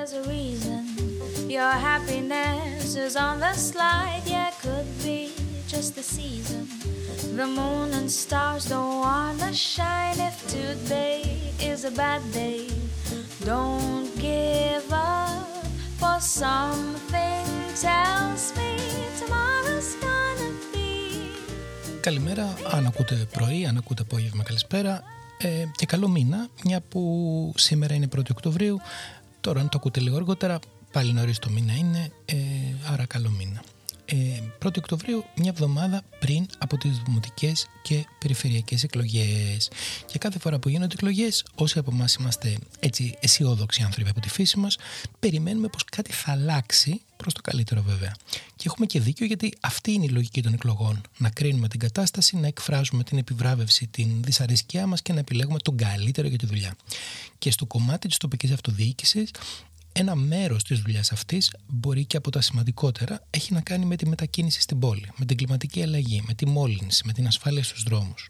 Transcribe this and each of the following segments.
There's a reason your happiness is on the slide. Yeah, could be just the season. The moon and stars don't wanna shine. If today is a bad day, don't give up. For something tells me tomorrow's gonna be. Καλημέρα, αν ακούτε πρωί, αν ακούτε απόγευμα, καλησπέρα ε, και καλό μήνα, μια που σήμερα είναι 1η Οκτωβρίου, τώρα αν το ακούτε λίγο αργότερα, πάλι νωρίς το μήνα είναι, ε, άρα καλό μήνα. Ε, 1η Οκτωβρίου, μια εβδομάδα πριν από τις δημοτικές και περιφερειακές εκλογές. Και κάθε φορά που γίνονται εκλογές, όσοι από εμάς είμαστε έτσι αισιόδοξοι άνθρωποι από τη φύση μας, περιμένουμε πως κάτι θα αλλάξει προς το καλύτερο βέβαια. Και έχουμε και δίκιο γιατί αυτή είναι η λογική των εκλογών. Να κρίνουμε την κατάσταση, να εκφράζουμε την επιβράβευση, την δυσαρέσκειά μας και να επιλέγουμε τον καλύτερο για τη δουλειά. Και στο κομμάτι της τοπικής αυτοδιοίκησης ένα μέρος της δουλειάς αυτής μπορεί και από τα σημαντικότερα έχει να κάνει με τη μετακίνηση στην πόλη, με την κλιματική αλλαγή, με τη μόλυνση, με την ασφάλεια στους δρόμους.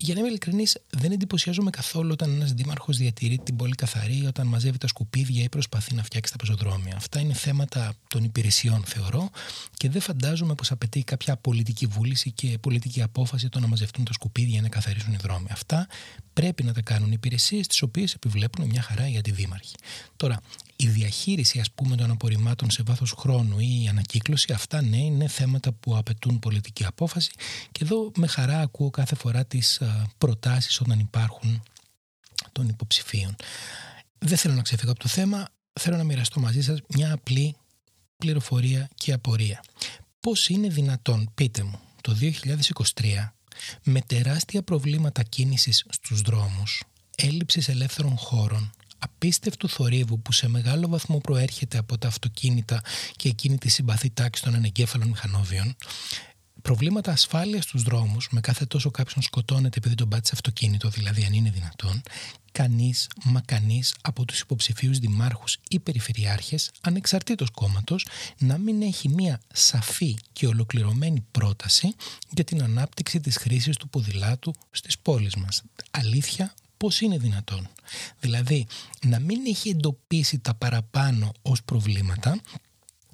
Για να είμαι ειλικρινής, δεν εντυπωσιάζομαι καθόλου όταν ένας δήμαρχος διατηρεί την πόλη καθαρή, όταν μαζεύει τα σκουπίδια ή προσπαθεί να φτιάξει τα πεζοδρόμια. Αυτά είναι θέματα των υπηρεσιών, θεωρώ, και δεν φαντάζομαι πως απαιτεί κάποια πολιτική βούληση και πολιτική απόφαση το να μαζευτούν τα σκουπίδια ή να καθαρίσουν οι δρόμοι. Αυτά πρέπει να τα κάνουν οι υπηρεσίες, τις οποίες επιβλέπουν μια χαρά για τη δήμαρχη. Τώρα, η διαχείριση ας πούμε των απορριμμάτων σε βάθος χρόνου ή η ανακύκλωση αυτά ναι είναι θέματα που απαιτούν πολιτική απόφαση και εδώ με χαρά ακούω κάθε φορά τις προτάσεις όταν υπάρχουν των υποψηφίων. Δεν θέλω να ξεφύγω από το θέμα, θέλω να μοιραστώ μαζί σας μια απλή πληροφορία και απορία. Πώς είναι δυνατόν, πείτε μου, το 2023 με τεράστια προβλήματα κίνησης στους δρόμους, έλλειψης ελεύθερων χώρων, απίστευτου θορύβου που σε μεγάλο βαθμό προέρχεται από τα αυτοκίνητα και εκείνη τη συμπαθή τάξη των ανεγκέφαλων μηχανόβιων, προβλήματα ασφάλειας στους δρόμους, με κάθε τόσο κάποιον σκοτώνεται επειδή τον πάτησε αυτοκίνητο, δηλαδή αν είναι δυνατόν, κανείς μα κανείς από τους υποψηφίους δημάρχους ή περιφερειάρχες, ανεξαρτήτως κόμματος, να μην έχει μία σαφή και ολοκληρωμένη πρόταση για την ανάπτυξη της χρήσης του ποδηλάτου στις πόλεις μας. Αλήθεια, πώς είναι δυνατόν; Δηλαδή, να μην έχει εντοπίσει τα παραπάνω ως προβλήματα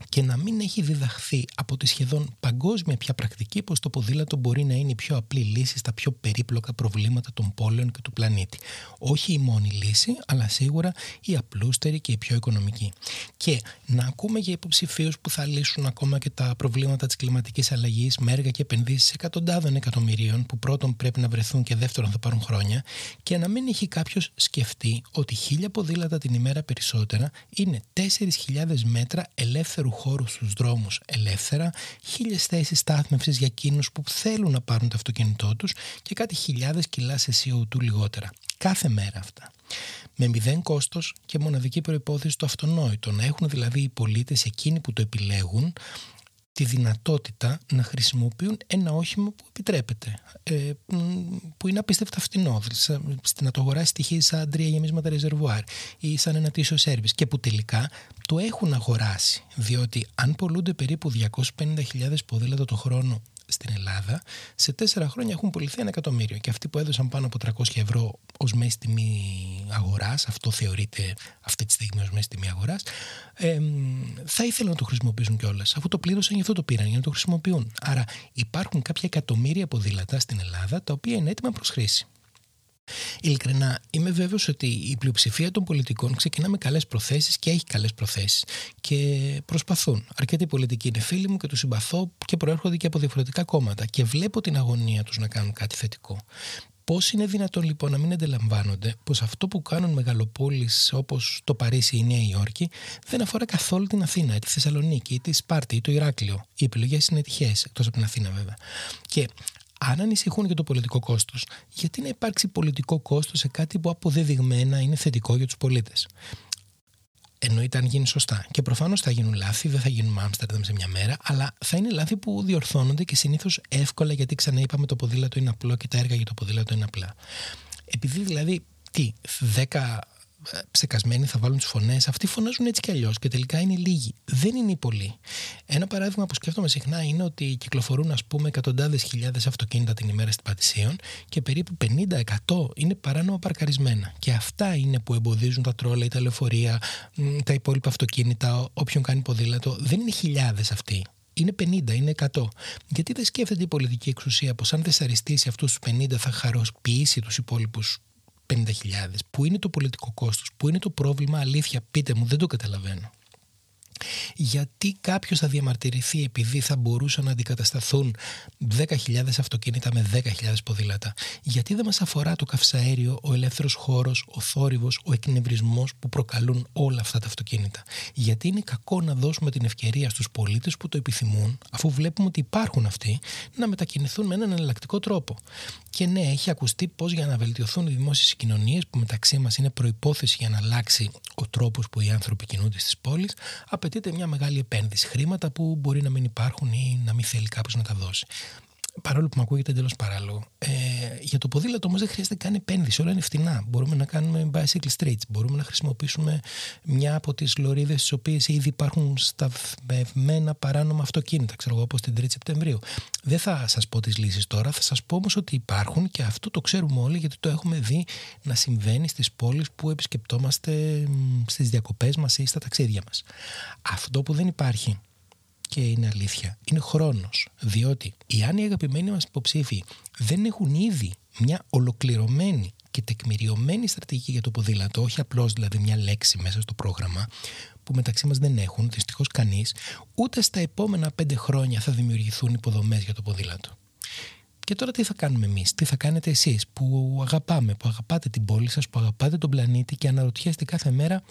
και να μην έχει διδαχθεί από τη σχεδόν παγκόσμια πια πρακτική πως το ποδήλατο μπορεί να είναι η πιο απλή λύση στα πιο περίπλοκα προβλήματα των πόλεων και του πλανήτη. Όχι η μόνη λύση, αλλά σίγουρα η απλούστερη και η πιο οικονομική. Και να ακούμε για υποψηφίους που θα λύσουν ακόμα και τα προβλήματα της κλιματικής αλλαγής με έργα και επενδύσεις εκατοντάδων εκατομμυρίων που πρώτον πρέπει να βρεθούν και δεύτερον θα πάρουν χρόνια και να μην έχει κάποιος σκεφτεί ότι χίλια ποδήλατα την ημέρα περισσότερα είναι 4.000 μέτρα ελεύθερου χώρους στους δρόμους ελεύθερα, χίλιες θέσεις στάθμευσης για εκείνους που θέλουν να πάρουν το αυτοκίνητό τους και κάτι χιλιάδες κιλά σε CO2 λιγότερα. Κάθε μέρα αυτά. Με μηδέν κόστος και μοναδική προϋπόθεση το αυτονόητο. Να έχουν δηλαδή οι πολίτες εκείνοι που το επιλέγουν τη δυνατότητα να χρησιμοποιούν ένα όχημα που επιτρέπεται, ε, που είναι απίστευτα φθηνό. Στην να το αγοράσει στοιχεία σαν τρία γεμίσματα ρεζερβουάρ ή σαν ένα τίσο σέρβις και που τελικά το έχουν αγοράσει. Διότι αν πολλούνται περίπου 250.000 ποδήλατα το χρόνο στην Ελλάδα, σε τέσσερα χρόνια έχουν πουληθεί ένα εκατομμύριο. Και αυτοί που έδωσαν πάνω από 300 ευρώ ως μέση τιμή αγοράς, αυτό θεωρείται αυτή τη στιγμή ως μέση τιμή αγοράς, ε, θα ήθελαν να το χρησιμοποιήσουν κιόλας. Αφού το πλήρωσαν, γι' αυτό το πήραν, για να το χρησιμοποιούν. Άρα υπάρχουν κάποια εκατομμύρια ποδήλατα στην Ελλάδα τα οποία είναι έτοιμα προς χρήση. Ειλικρινά, είμαι βέβαιος ότι η πλειοψηφία των πολιτικών ξεκινά με καλές προθέσεις και έχει καλές προθέσεις. Και προσπαθούν. Αρκετοί πολιτικοί είναι φίλοι μου και τους συμπαθώ και προέρχονται και από διαφορετικά κόμματα. Και βλέπω την αγωνία τους να κάνουν κάτι θετικό. Πώς είναι δυνατόν λοιπόν να μην αντιλαμβάνονται πως αυτό που κάνουν μεγαλοπόλεις όπως το Παρίσι ή η Νέα Υόρκη δεν αφορά καθόλου την Αθήνα, τη Θεσσαλονίκη, τη Σπάρτη ή το Ηράκλειο. Οι επιλογές είναι τυχαίες, εκτός από την Αθήνα βέβαια. Και αν ανησυχούν για το πολιτικό κόστος, γιατί να υπάρξει πολιτικό κόστος σε κάτι που αποδεδειγμένα είναι θετικό για τους πολίτες; εννοείται αν γίνει σωστά. Και προφανώς θα γίνουν λάθη, δεν θα γίνουν Άμστερνταμ σε μια μέρα, αλλά θα είναι λάθη που διορθώνονται και συνήθως εύκολα γιατί ξανά είπαμε το ποδήλατο είναι απλό και τα έργα για το ποδήλατο είναι απλά. Επειδή δηλαδή, τι, 10 ψεκασμένοι θα βάλουν τις φωνές. Αυτοί φωνάζουν έτσι κι αλλιώς και τελικά είναι λίγοι. Δεν είναι οι πολλοί. Ένα παράδειγμα που σκέφτομαι συχνά είναι ότι κυκλοφορούν, ας πούμε, εκατοντάδες χιλιάδες αυτοκίνητα την ημέρα στην Πατησίων και περίπου 50-100 είναι παράνομα παρκαρισμένα. Και αυτά είναι που εμποδίζουν τα τρόλα, τα λεωφορεία, τα υπόλοιπα αυτοκίνητα, όποιον κάνει ποδήλατο. Δεν είναι χιλιάδες αυτοί. Είναι 50, είναι 100. Γιατί δεν σκέφτεται η πολιτική εξουσία πως αν δεν σαριστήσει αυτούς τους 50 θα χαροποιήσει τους υπόλοιπους 50.000. Πού είναι το πολιτικό κόστος, πού είναι το πρόβλημα, αλήθεια, πείτε μου, δεν το καταλαβαίνω γιατί κάποιος θα διαμαρτυρηθεί επειδή θα μπορούσαν να αντικατασταθούν 10.000 αυτοκίνητα με 10.000 ποδήλατα; Γιατί δεν μας αφορά το καυσαέριο, ο ελεύθερος χώρος, ο θόρυβος, ο εκνευρισμός που προκαλούν όλα αυτά τα αυτοκίνητα; Γιατί είναι κακό να δώσουμε την ευκαιρία στους πολίτες που το επιθυμούν, αφού βλέπουμε ότι υπάρχουν αυτοί, να μετακινηθούν με έναν εναλλακτικό τρόπο. Και ναι, έχει ακουστεί πω για να βελτιωθούν οι δημόσιες κοινωνίε, που μεταξύ μας είναι προπόθεση για να αλλάξει ο τρόπος που οι άνθρωποι κινούνται στις πόλεις, απαιτείται μια μεγάλη επένδυση. Χρήματα που μπορεί να μην υπάρχουν ή να μην θέλει κάποιος να τα δώσει παρόλο που μου ακούγεται εντελώς παράλογο. Ε, για το ποδήλατο όμως δεν χρειάζεται καν επένδυση, όλα είναι φτηνά. Μπορούμε να κάνουμε bicycle streets, μπορούμε να χρησιμοποιήσουμε μια από τις λωρίδες στι οποίες ήδη υπάρχουν σταυμένα παράνομα αυτοκίνητα, ξέρω εγώ, όπως την 3η Σεπτεμβρίου. Δεν θα σας πω τις λύσεις τώρα, θα σας πω όμως ότι υπάρχουν και αυτό το ξέρουμε όλοι γιατί το έχουμε δει να συμβαίνει στις πόλεις που επισκεπτόμαστε στις διακοπές μας ή στα ταξίδια μας. Αυτό που δεν υπάρχει και είναι αλήθεια, είναι χρόνος. Διότι αν οι αγαπημένοι μας υποψήφοι δεν έχουν ήδη μια ολοκληρωμένη και τεκμηριωμένη στρατηγική για το ποδήλατο, όχι απλώς δηλαδή μια λέξη μέσα στο πρόγραμμα, που μεταξύ μας δεν έχουν, δυστυχώς κανείς, ούτε στα επόμενα πέντε χρόνια θα δημιουργηθούν υποδομές για το ποδήλατο. Και τώρα τι θα κάνουμε εμείς, τι θα κάνετε εσείς που αγαπάμε, που αγαπάτε την πόλη σας, που αγαπάτε τον πλανήτη και αναρωτιέστε κάθε μέρα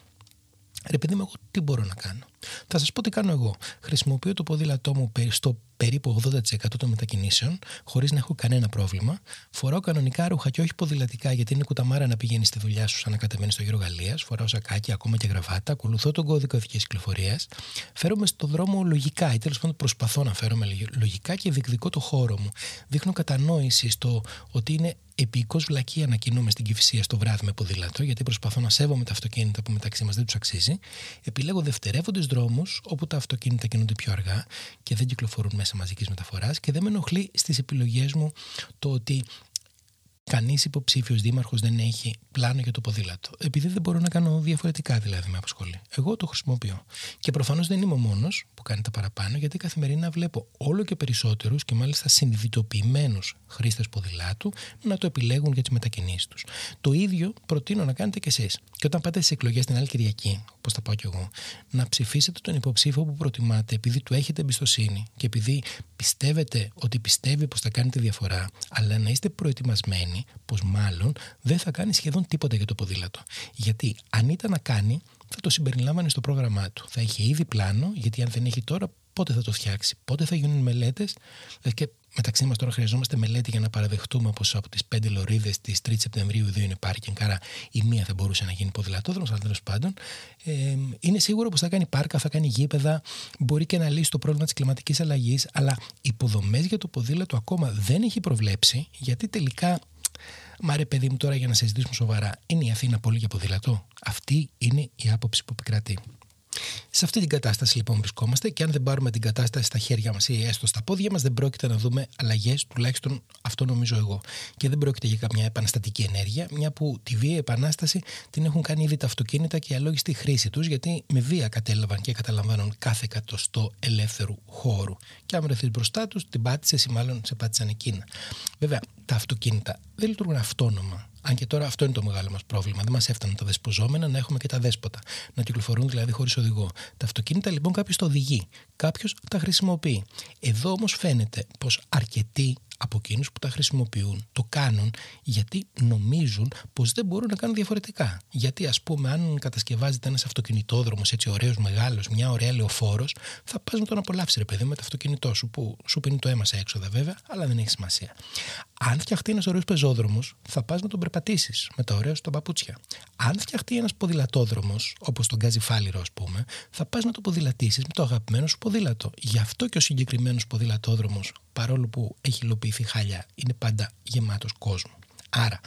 Ρε παιδί μου, εγώ τι μπορώ να κάνω. Θα σας πω τι κάνω εγώ. Χρησιμοποιώ το ποδήλατό μου στο περίπου 80% των μετακινήσεων, χωρίς να έχω κανένα πρόβλημα. Φοράω κανονικά ρούχα και όχι ποδηλατικά, γιατί είναι κουταμάρα να πηγαίνεις στη δουλειά σου σαν να κατεβαίνεις στο γύρο Γαλλίας. Φοράω σακάκι, ακόμα και γραβάτα. Ακολουθώ τον κώδικα οδικής κυκλοφορίας. Φέρομαι στο δρόμο λογικά, ή τέλος πάντων προσπαθώ να φέρομαι λογικά και διεκδικώ το χώρο μου. Δείχνω κατανόηση στο ότι είναι επίκω βλακεία να κινούμε στην κυφυσία στο βράδυ με ποδήλατο, γιατί προσπαθώ να σέβομαι τα αυτοκίνητα που μεταξύ μας δεν τους αξίζει. Επιλέγω δευτερεύοντες δρόμους όπου τα αυτοκίνητα κινούνται πιο αργά και δεν κυκλοφορούν μέσα μαζικής μεταφοράς και δεν με ενοχλεί στις επιλογές μου το ότι Κανείς υποψήφιος δήμαρχος δεν έχει πλάνο για το ποδήλατο. Επειδή δεν μπορώ να κάνω διαφορετικά δηλαδή με απασχολεί. Εγώ το χρησιμοποιώ. Και προφανώς δεν είμαι ο μόνος που κάνει τα παραπάνω, γιατί καθημερινά βλέπω όλο και περισσότερους και μάλιστα συνειδητοποιημένους χρήστες ποδηλάτου να το επιλέγουν για τις μετακινήσεις τους. Το ίδιο προτείνω να κάνετε κι εσείς. Και όταν πάτε στι εκλογές την άλλη Κυριακή, όπως θα πάω κι εγώ, να ψηφίσετε τον υποψήφιο που προτιμάτε επειδή του έχετε εμπιστοσύνη και επειδή πιστεύετε ότι πιστεύει πως θα κάνετε διαφορά, αλλά να είστε προετοιμασμένοι πως μάλλον δεν θα κάνει σχεδόν τίποτα για το ποδήλατο. Γιατί αν ήταν να κάνει, θα το συμπεριλάμβανε στο πρόγραμμά του. Θα είχε ήδη πλάνο, γιατί αν δεν έχει τώρα, πότε θα το φτιάξει, πότε θα γίνουν μελέτες. Και μεταξύ μας τώρα χρειαζόμαστε μελέτη για να παραδεχτούμε πως από τις πέντε λωρίδες της 3η Σεπτεμβρίου δύο είναι πάρκινγκ. Άρα η μία θα μπορούσε να γίνει ποδηλατόδρομος, αλλά τέλος πάντων. Ε, είναι σίγουρο πως θα κάνει πάρκα, θα κάνει γήπεδα, μπορεί και να λύσει το πρόβλημα της κλιματικής αλλαγής, αλλά υποδομές για το ποδήλατο ακόμα δεν έχει προβλέψει, γιατί τελικά Μα ρε παιδί μου τώρα για να συζητήσουμε σοβαρά, είναι η Αθήνα πολύ για ποδήλατο. Αυτή είναι η άποψη που επικρατεί. Σε αυτή την κατάσταση λοιπόν βρισκόμαστε και αν δεν πάρουμε την κατάσταση στα χέρια μας ή έστω στα πόδια μας, δεν πρόκειται να δούμε αλλαγές, τουλάχιστον αυτό νομίζω εγώ. Και δεν πρόκειται για καμιά επαναστατική ενέργεια, μια που τη βία επανάσταση την έχουν κάνει ήδη τα αυτοκίνητα και η αλόγιστη χρήση τους, γιατί με βία κατέλαβαν και καταλαμβάνουν κάθε εκατοστό ελεύθερου χώρου. Και αν βρεθεί μπροστά τους, την πάτησες ή μάλλον σε πάτησαν εκείνα. Βέβαια, τα αυτοκίνητα δεν λειτουργούν αυτόνομα. Αν και τώρα αυτό είναι το μεγάλο μας πρόβλημα. Δεν μας έφταναν τα δεσποζόμενα να έχουμε και τα δέσποτα. Να κυκλοφορούν δηλαδή χωρίς οδηγό. Τα αυτοκίνητα λοιπόν κάποιος τα οδηγεί. Κάποιος τα χρησιμοποιεί. Εδώ όμως φαίνεται πως αρκετοί από εκείνους που τα χρησιμοποιούν το κάνουν γιατί νομίζουν πως δεν μπορούν να κάνουν διαφορετικά. Γιατί, ας πούμε, αν κατασκευάζεται ένας αυτοκινητόδρομος έτσι ωραίος, μεγάλος, μια ωραία λεωφόρος, θα πας να τον απολαύσεις, ρε παιδί, με το αυτοκίνητό σου που σου πίνει το αίμα σε έξοδα βέβαια, αλλά δεν έχει σημασία. Αν φτιαχτεί ένας ωραίος πεζόδρομος, θα πας να τον περπατήσεις με τα ωραία σου τα παπούτσια. Αν φτιαχτεί ένας ποδηλατόδρομος, όπως τον Γκάζι Φάλιρο, ας πούμε, θα πας να το ποδηλατήσεις με το αγαπημένο σου ποδήλατο. Γι' αυτό και ο συγκεκριμένος ποδηλατόδρομος, παρόλο που έχει υλοποιηθεί χάλια, είναι πάντα γεμάτος κόσμο. Άρα,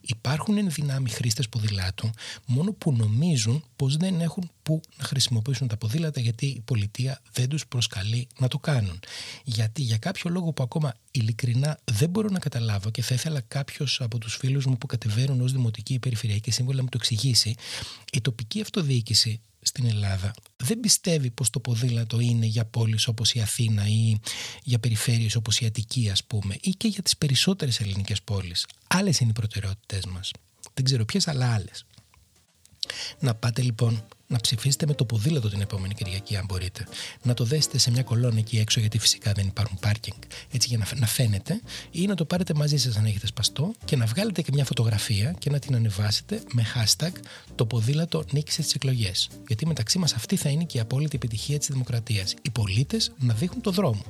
υπάρχουν ενδυνάμει χρήστες ποδηλάτων μόνο που νομίζουν πως δεν έχουν πού να χρησιμοποιήσουν τα ποδήλατα γιατί η πολιτεία δεν τους προσκαλεί να το κάνουν. Γιατί για κάποιο λόγο που ακόμα ειλικρινά δεν μπορώ να καταλάβω και θα ήθελα κάποιος από τους φίλους μου που κατεβαίνουν ως δημοτική ή περιφερειακή σύμβολα να μου το εξηγήσει, η τοπική αυτοδιοίκηση στην Ελλάδα δεν πιστεύει πως το ποδήλατο είναι για πόλεις όπως η Αθήνα ή για περιφέρειες όπως η Αττική ας πούμε ή και για τις περισσότερες ελληνικές πόλεις. Άλλες είναι οι προτεραιότητες μας. Δεν ξέρω ποιες αλλά άλλες. Να πάτε λοιπόν να ψηφίσετε με το ποδήλατο την επόμενη Κυριακή, αν μπορείτε. Να το δέσετε σε μια κολόνα εκεί έξω, γιατί φυσικά δεν υπάρχουν πάρκινγκ, έτσι για να, φαίνεται, ή να το πάρετε μαζί σας αν έχετε σπαστό και να βγάλετε και μια φωτογραφία και να την ανεβάσετε με hashtag το ποδήλατο νίκησε τις εκλογές. Γιατί μεταξύ μας αυτή θα είναι και η απόλυτη επιτυχία της δημοκρατίας. Οι πολίτες να δείχνουν το δρόμο.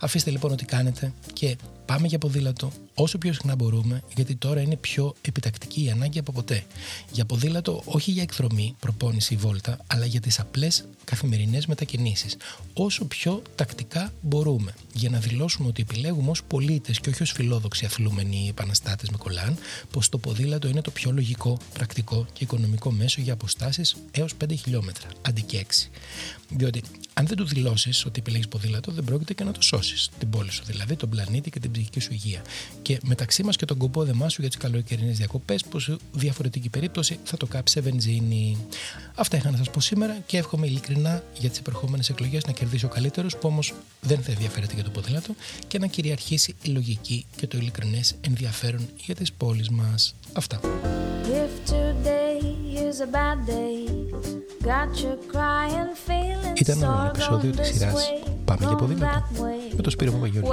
Αφήστε λοιπόν ό,τι κάνετε και πάμε για ποδήλατο όσο πιο συχνά μπορούμε, γιατί τώρα είναι πιο επιτακτική η ανάγκη από ποτέ. Για ποδήλατο, όχι για εκδρομή, προπόνηση ή βόλτα, αλλά για τις απλές καθημερινές μετακινήσεις. Όσο πιο τακτικά μπορούμε. Για να δηλώσουμε ότι επιλέγουμε ως πολίτες και όχι ως φιλόδοξοι αθλούμενοι ή επαναστάτες με κολάν, πως το ποδήλατο είναι το πιο λογικό, πρακτικό και οικονομικό μέσο για αποστάσεις έως 5 χιλιόμετρα, αντί και 6. Διότι αν δεν του δηλώσεις ότι επιλέγεις ποδήλατο, δεν πρόκειται και να το σώσεις. Την πόλη σου δηλαδή, τον πλανήτη και την ψυχική σου υγεία. Και μεταξύ μας και τον κομπό δεμάσου για τις καλοκαιρινές διακοπές, που σε διαφορετική περίπτωση θα το κάψει σε βενζίνη. Αυτά είχα να σας πω σήμερα και εύχομαι ειλικρινά για τις επερχόμενες εκλογές να κερδίσει ο καλύτερος, που όμως δεν θα ενδιαφέρεται για το ποδήλατο και να κυριαρχήσει η λογική και το ειλικρινές ενδιαφέρον για τις πόλεις μας. Αυτά. Ήταν ένα επεισόδιο της σειράς Πάμε για ποδήλατο με το Σπύρο Παπαγιώργη.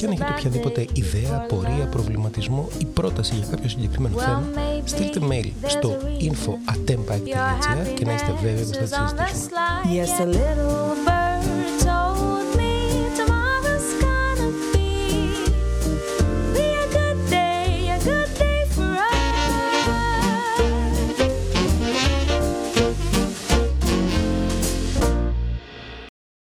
Και αν έχετε οποιαδήποτε ιδέα, πορεία, προβληματισμό ή πρόταση για κάποιο συγκεκριμένο θέμα, στείλτε mail στο info.atempa.gr και να είστε βέβαιοι ότι θα τη συζητήσουμε.